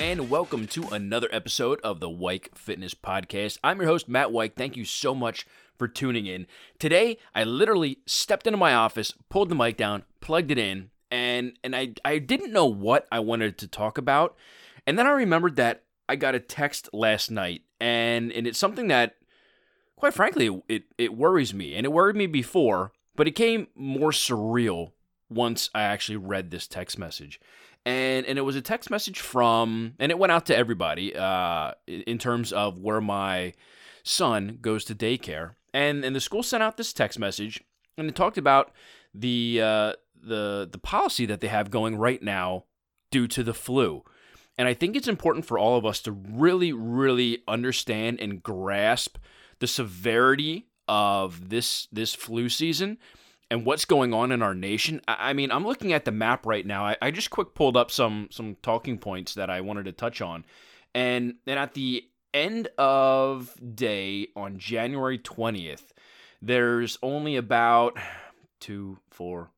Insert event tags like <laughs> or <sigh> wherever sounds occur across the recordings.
And welcome to another episode of the Weik Fitness Podcast. I'm your host, Matt Weik. Thank you so much for tuning in. Today, I literally stepped into my office, pulled the mic down, plugged it in, and and I I didn't know what I wanted to talk about. And then I remembered that I got a text last night and and it's something that quite frankly it it worries me. And it worried me before, but it came more surreal once I actually read this text message. And and it was a text message from and it went out to everybody uh in terms of where my son goes to daycare. And and the school sent out this text message and it talked about the uh the the policy that they have going right now due to the flu. And I think it's important for all of us to really, really understand and grasp the severity of this this flu season and what's going on in our nation. I, mean, I'm looking at the map right now. I, I, just quick pulled up some some talking points that I wanted to touch on, and and at the end of day on January 20th, there's only about two, four,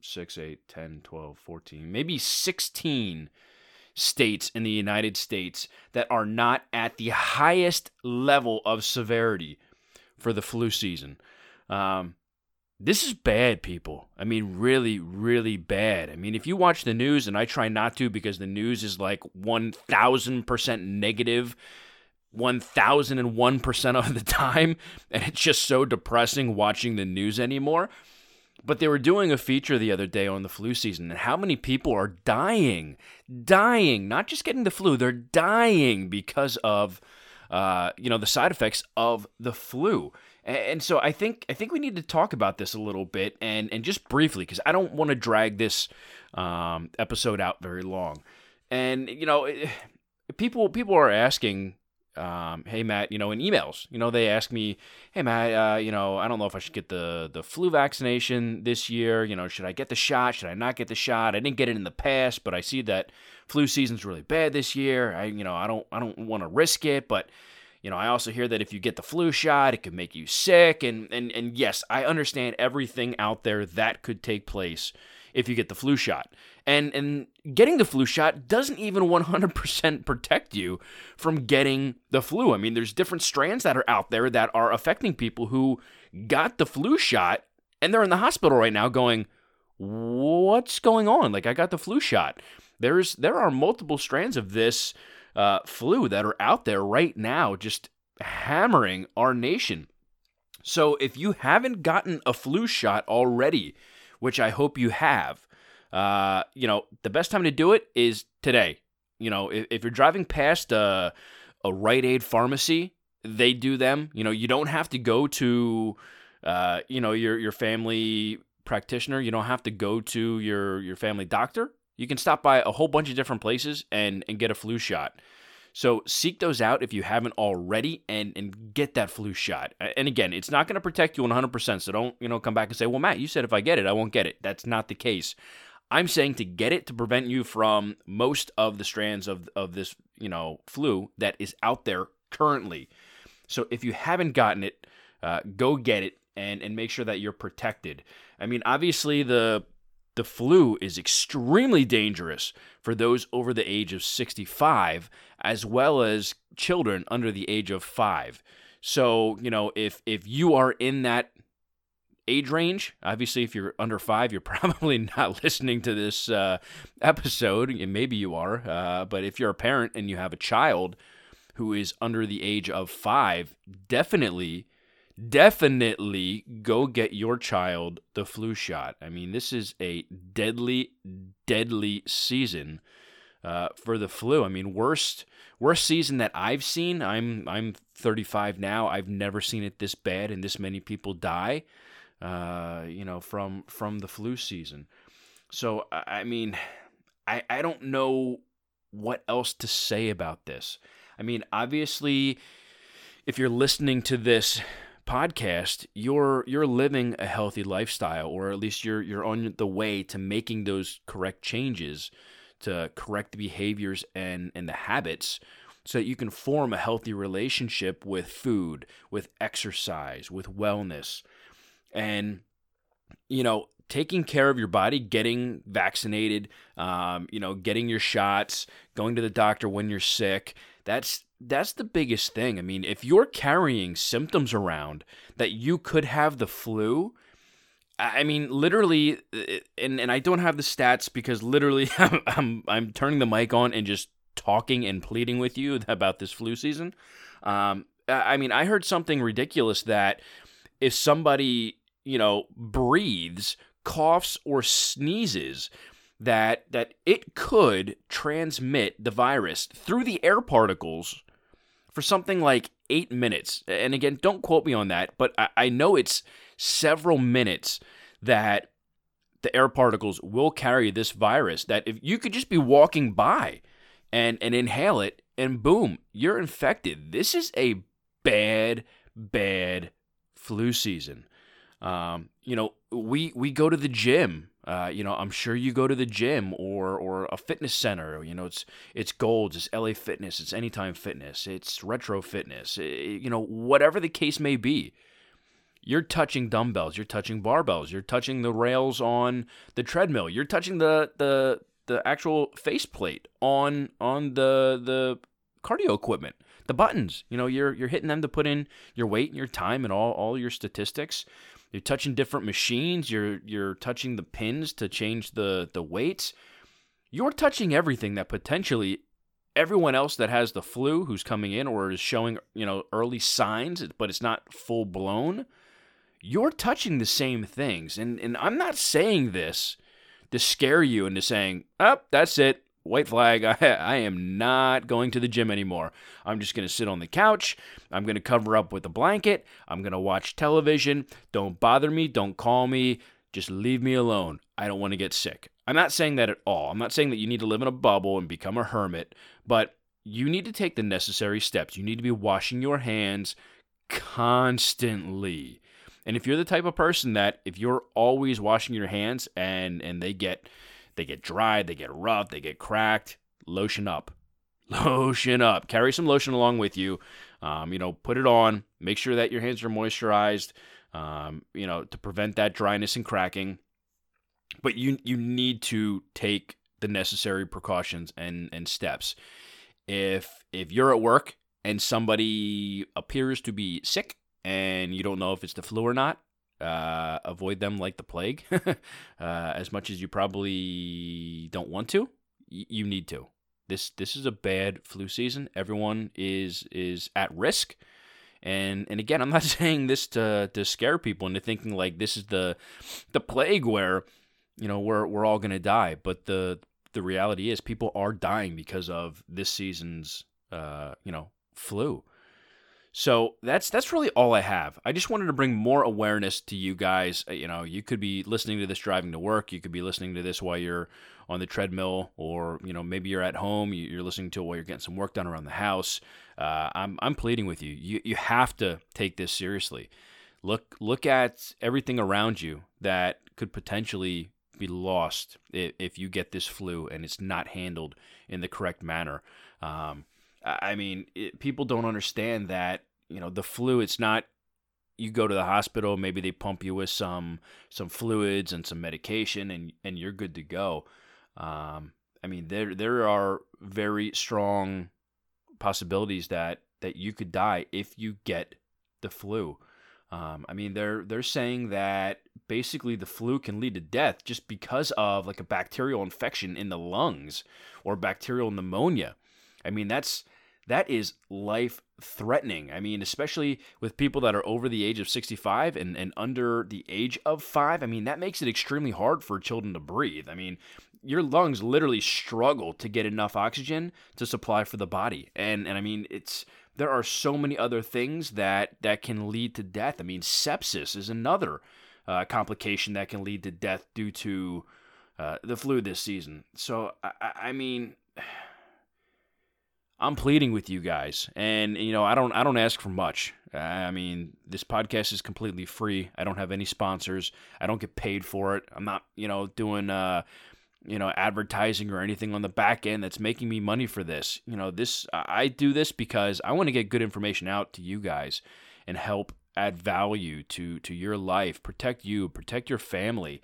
six, eight, 10, 12, 14, maybe 16 states in the United States that are not at the highest level of severity for the flu season. Um, this is bad, people. I mean, really, really bad. I mean, if you watch the news, and I try not to because the news is like 1000% negative 1001% of the <laughs> time, and it's just so depressing watching the news anymore. But they were doing a feature the other day on the flu season and how many people are dying, dying, not just getting the flu, they're dying because of, uh, you know, the side effects of the flu. And so I think I think we need to talk about this a little bit and and just briefly because I don't want to drag this um, episode out very long. And you know, people people are asking um, hey Matt, you know, in emails, you know, they ask me, hey Matt, uh, you know, I don't know if I should get the the flu vaccination this year. You know, should I get the shot? Should I not get the shot? I didn't get it in the past, but I see that flu season's really bad this year. I, you know, I don't I don't want to risk it, but you know, I also hear that if you get the flu shot, it could make you sick, and and and yes, I understand everything out there that could take place if you get the flu shot. And and getting the flu shot doesn't even 100% protect you from getting the flu. I mean, there's different strands that are out there that are affecting people who got the flu shot and they're in the hospital right now going, "What's going on? Like I got the flu shot." There's there are multiple strands of this uh, flu that are out there right now just hammering our nation. So if you haven't gotten a flu shot already, which I hope you have, uh, you know, the best time to do it is today. You know, if, if you're driving past a, a Rite Aid pharmacy, they do them. You know, you don't have to go to, uh, you know, your your family practitioner. You don't have to go to your your family doctor. You can stop by a whole bunch of different places and and get a flu shot. So seek those out if you haven't already and and get that flu shot. And again, it's not going to protect you 100%, so don't, you know, come back and say, "Well, Matt, you said if I get it, I won't get it." That's not the case. I'm saying to get it to prevent you from most of the strands of of this, you know, flu that is out there currently. So if you haven't gotten it, uh, go get it and and make sure that you're protected. I mean, obviously the the flu is extremely dangerous for those over the age of 65 as well as children under the age of 5. So, you know, if if you are in that age range, obviously if you're under 5, you're <laughs> probably not listening to this uh, episode, and maybe you are, uh, but if you're a parent and you have a child who is under the age of 5, definitely definitely go get your child the flu shot. I mean, this is a deadly, deadly season uh, for the flu. I mean, worst worst season that I've seen. I'm I'm 35 now. I've never seen it this bad and this many people die. Uh, you know, from from the flu season. So I mean, I I don't know what else to say about this. I mean, obviously, if you're listening to this podcast, you're you're living a healthy lifestyle, or at least you're you're on the way to making those correct changes to correct the behaviors and and the habits so that you can form a healthy relationship with food, with exercise, with wellness. And you know, taking care of your body, getting vaccinated, um, you know, getting your shots, going to the doctor when you're sick. That's that's the biggest thing. I mean, if you're carrying symptoms around that you could have the flu, I mean, literally, uh, and and I don't have the stats because literally, <laughs> I'm I'm, I'm turning the mic on and just talking and pleading with you <laughs> about this flu season. Um, I mean, I heard something ridiculous that if somebody you know breathes, coughs, or sneezes, that that it could transmit the virus through the air particles for something like eight minutes. And again, don't quote me on that, but I, I know it's several minutes that the air particles will carry this virus. That if you could just be walking by and, and inhale it, and boom, you're infected. This is a bad, bad flu season. Um, you know, we we go to the gym. Uh, you know, I'm sure you go to the gym or or a fitness center. You know, it's it's Golds, it's LA Fitness, it's Anytime Fitness, it's Retro Fitness. It, eh, you know, whatever the case may be, you're touching dumbbells, you're touching barbells, you're touching the rails on the treadmill, you're touching the the the actual faceplate on on the the cardio equipment, the buttons. You know, you're you're hitting them to put in your weight and your time and all all your statistics. You're touching different machines. You're you're touching the pins to change the the weights. You're touching everything that potentially everyone else that has the flu who's coming in or is showing you know early signs, but it's not full blown. You're touching the same things, and and I'm not saying this to scare you into saying, "Up, oh, that's it white flag. I, <laughs> I am not going to the gym anymore. I'm just going to sit on the couch. I'm going to cover up with a blanket. I'm going to watch television. Don't bother me. Don't call me. Just leave me alone. I don't want to get sick. I'm not saying that at all. I'm not saying that you need to live in a bubble and become a hermit, but you need to take the necessary steps. You need to be washing your hands constantly. And if you're the type of person that if you're always washing your hands and and they get they get dried, they get rough, they get cracked. Lotion up. <laughs> Lotion up. Carry some lotion along with you. Um, you know, put it on. Make sure that your hands are moisturized. Um, you know, to prevent that dryness and cracking. But you you need to take the necessary precautions and and steps. If if you're at work and somebody appears to be sick and you don't know if it's the flu or not, uh, avoid them like the plague <laughs> uh, as much as you probably don't want to. Y- you need to. This this is a bad flu season. Everyone is is at risk. And and again, I'm not <laughs> saying this to to scare people into thinking like this is the the plague where you know we're we're all gonna die. But the the reality is people are dying because of this season's uh, you know flu. So that's that's really all I have. I just wanted to bring more awareness to you guys. Uh, you know, you could be listening to this driving to work. You could be listening to this while you're on the treadmill, or you know, maybe you're at home. You're listening to it while you're getting some work done around the house. Uh, I'm I'm pleading with you. You you have to take this seriously. Look look at everything around you that could potentially be lost if, if you get this flu and it's not handled in the correct manner. Um, I mean, it, people don't understand that you know the flu. It's not you go to the hospital, maybe they pump you with some some fluids and some medication, and and you're good to go. Um, I mean, there there are very strong possibilities that that you could die if you get the flu. Um, I mean, they're they're saying that basically the flu can lead to death just because of like a bacterial infection in the lungs or bacterial pneumonia. I mean, that's that is life threatening. I mean, especially with people that are over the age of 65 and, and under the age of five. I mean, that makes it extremely hard for children to breathe. I mean, your lungs literally struggle to get enough oxygen to supply for the body. And and I mean, it's there are so many other things that that can lead to death. I mean, sepsis is another uh, complication that can lead to death due to uh, the flu this season. So I, I mean. <sighs> I'm pleading with you guys, and you know I don't I don't ask for much. I mean this podcast is completely free. I don't have any sponsors. I don't get paid for it. I'm not you know doing uh you know advertising or anything on the back end that's making me money for this. You know this I do this because I want to get good information out to you guys and help add value to to your life, protect you, protect your family.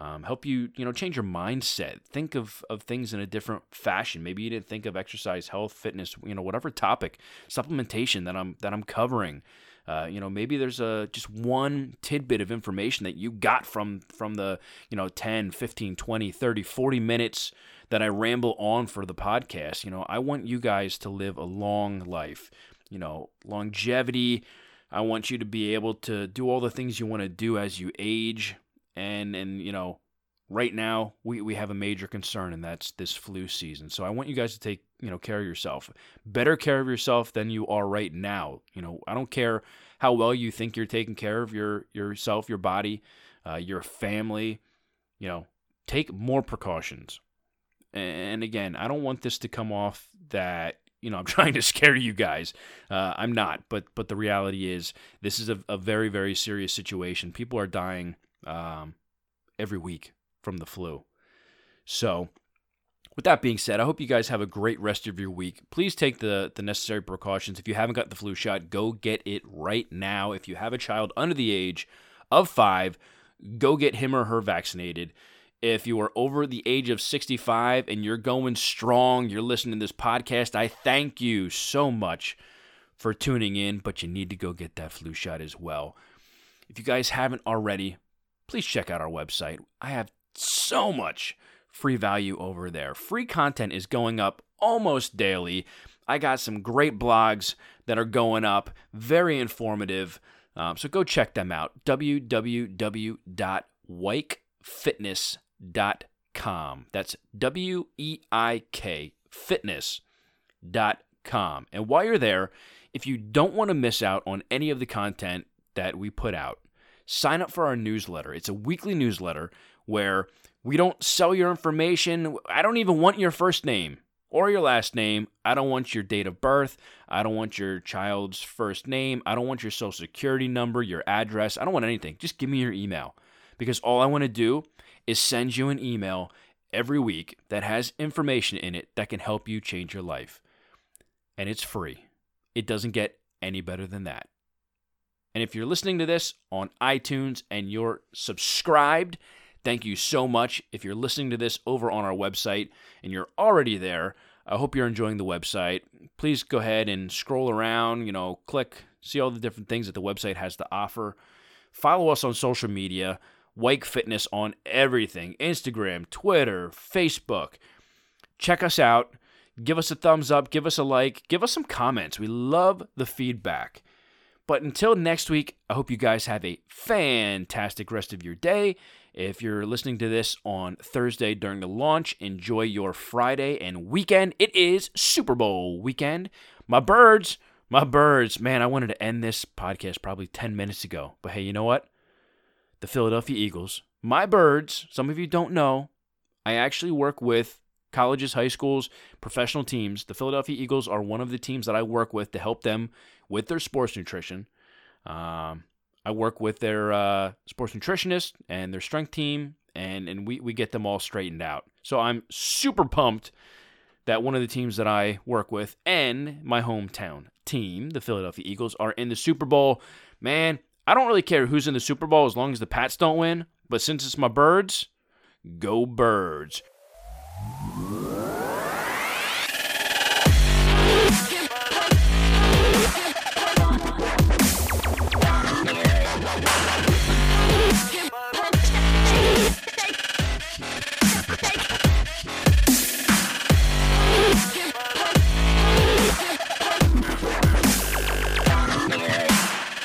Um, help you, you know, change your mindset. Think of, of things in a different fashion. Maybe you didn't think of exercise, health, fitness, you know, whatever topic, supplementation that I'm that I'm covering. Uh, you know, maybe there's a just one tidbit of information that you got from from the, you know, 10, 15, 20, 30, 40 minutes that I ramble on for the podcast. You know, I want you guys to live a long life. You know, longevity. I want you to be able to do all the things you want to do as you age. And and you know, right now we, we have a major concern and that's this flu season. So I want you guys to take, you know, care of yourself. Better care of yourself than you are right now. You know, I don't care how well you think you're taking care of your yourself, your body, uh, your family. You know, take more precautions. And again, I don't want this to come off that you know I'm <laughs> trying to scare you guys. Uh, I'm not, but but the reality is this is a, a very very serious situation. People are dying um, every week from the flu. So, with that being said, I hope you guys have a great rest of your week. Please take the, the necessary precautions. If you haven't got the flu shot, go get it right now. If you have a child under the age of five, go get him or her vaccinated. If you are over the age of 65 and you're going strong, you're listening to this podcast, I thank you so much for tuning in, but you need to go get that flu shot as well. If you guys haven't already, please check out our website. I have so much free value over there. Free content is going up almost daily. I got some great blogs that are going up, very informative. Um, so go check them out. www.weikfitness.com. That's W E I K fitness.com. And while you're there, if you don't want to miss out on any of the content that we put out, sign up for our newsletter. It's a weekly newsletter where we don't sell your information. I don't even want your first name or your last name. I don't want your date of birth. I don't want your child's first name. I don't want your social security number, your address. I don't want anything. Just give me your email because all I want to do is send you an email every week that has information in it that can help you change your life. And it's free. It doesn't get any better than that. And if you're listening to this on iTunes and you're subscribed, thank you so much. If you're listening to this over on our website and you're already there, I hope you're enjoying the website. Please go ahead and scroll around, you know, click, see all the different things that the website has to offer. Follow us on social media, Weik Fitness on everything Instagram, Twitter, Facebook. Check us out. Give us a thumbs up, give us a like, give us some comments. We love the feedback. But until next week, I hope you guys have a fantastic rest of your day. If you're listening to this on Thursday during the launch, enjoy your Friday and weekend. It is Super Bowl weekend. My birds, my birds, man, I wanted to end this podcast probably 10 minutes ago. But hey, you know what? The Philadelphia Eagles, my birds, some of you don't know, I actually work with colleges, high schools, professional teams. The Philadelphia Eagles are one of the teams that I work with to help them with their sports nutrition. Um, I work with their uh, sports nutritionist and their strength team, and, and we, we get them all straightened out. So I'm super pumped that one of the teams that I work with and my hometown team, the Philadelphia Eagles, are in the Super Bowl. Man, I don't really care who's in the Super Bowl as long as the Pats don't win, but since it's my birds, go birds.